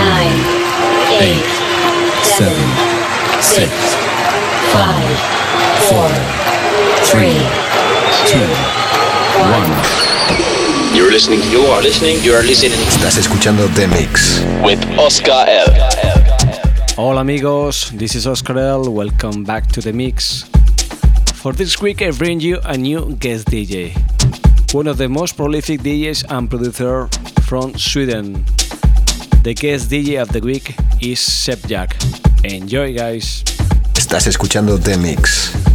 nine, eight, seven, six, five, four, three, two, one. You're listening, you are listening, you are listening. Estás escuchando The Mix with Oscar L. Hola amigos, this is Oscar L. Welcome back to The Mix. For this week, I bring you a new guest DJ, one of the most prolific DJs and producer from Sweden. The guest DJ of the week is Seb Jack. Enjoy, guys. Estás escuchando The Mix.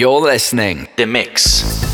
You're listening. The Mix.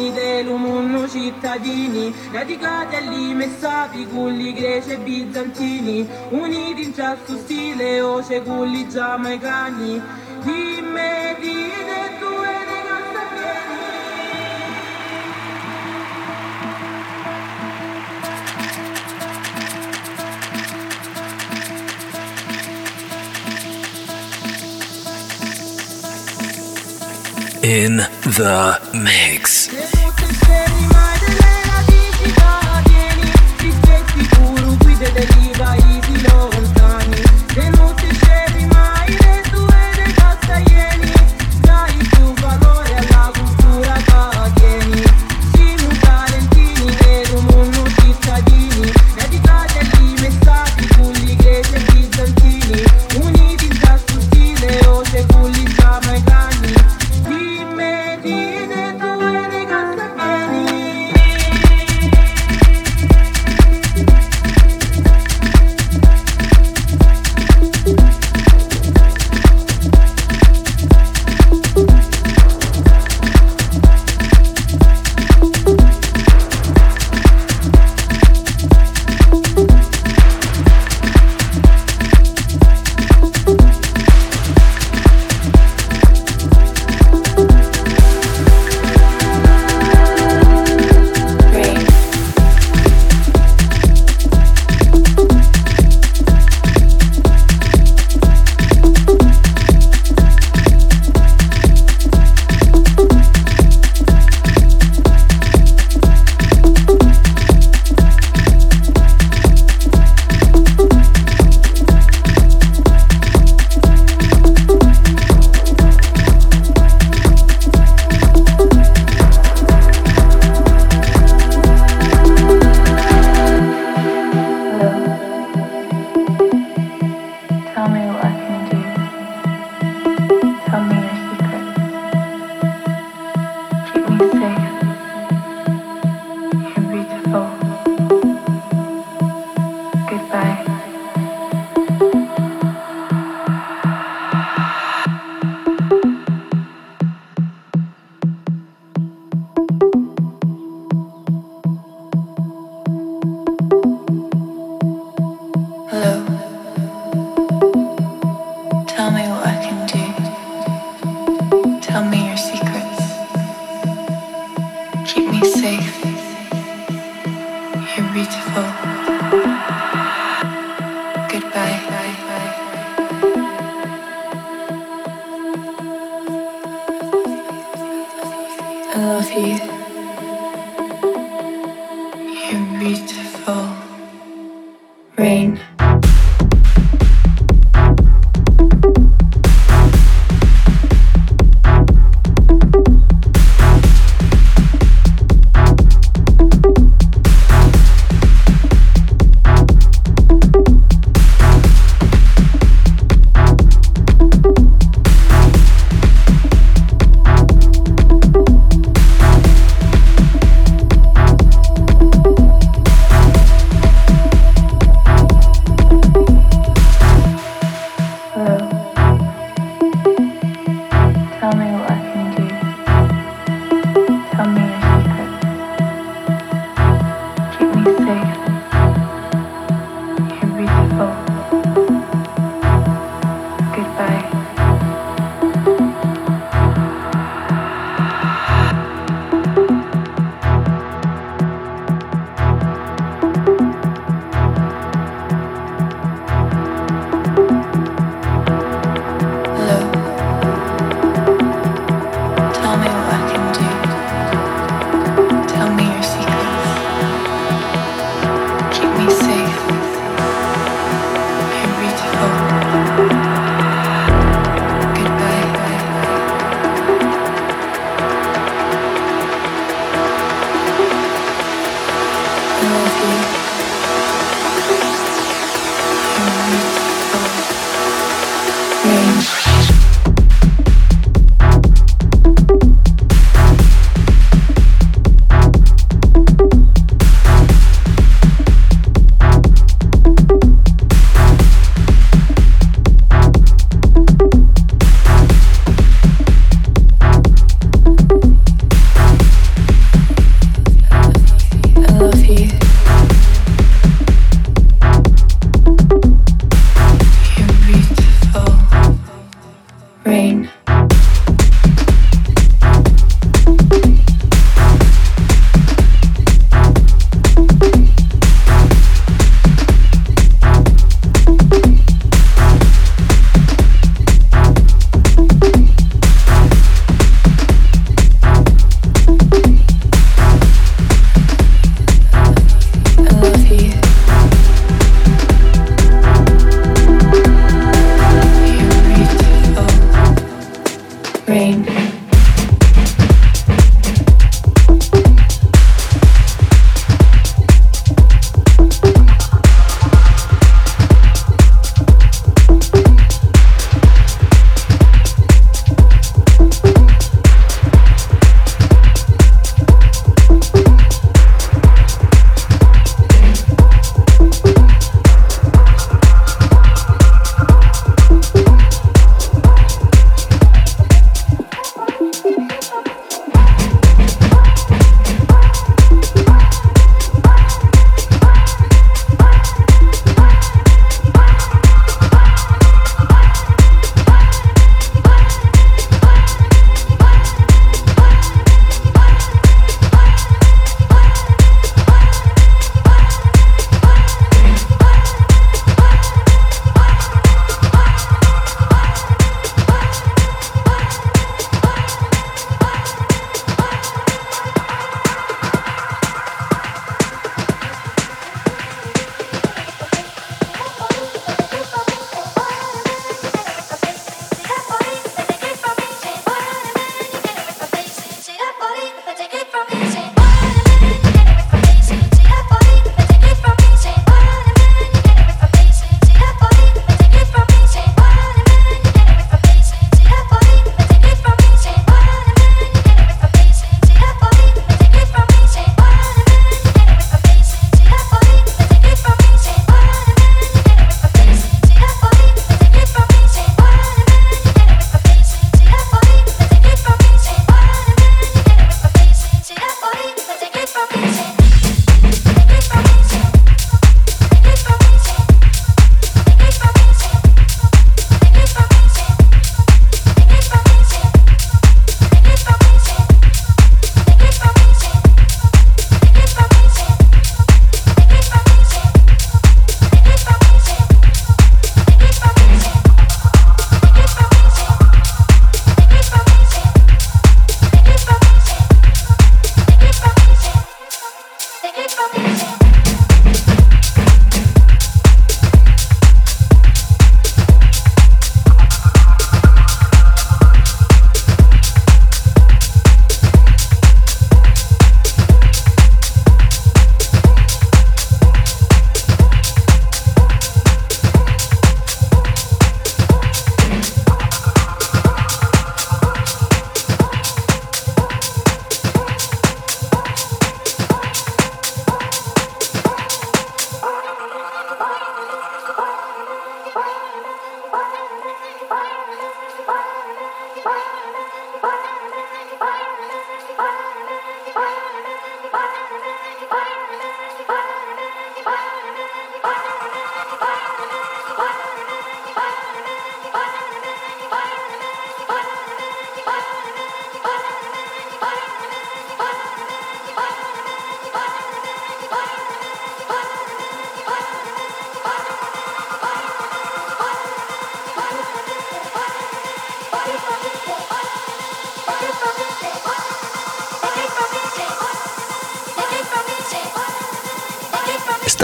cittadini dell'umunno cittadini radicati all'imessati culli greci e bizantini uniti in ciasco stile o culli giamaicani di Medine in the mix.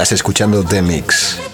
Estás escuchando The Mix.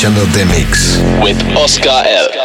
Escuchando The Mix. With Oscar L.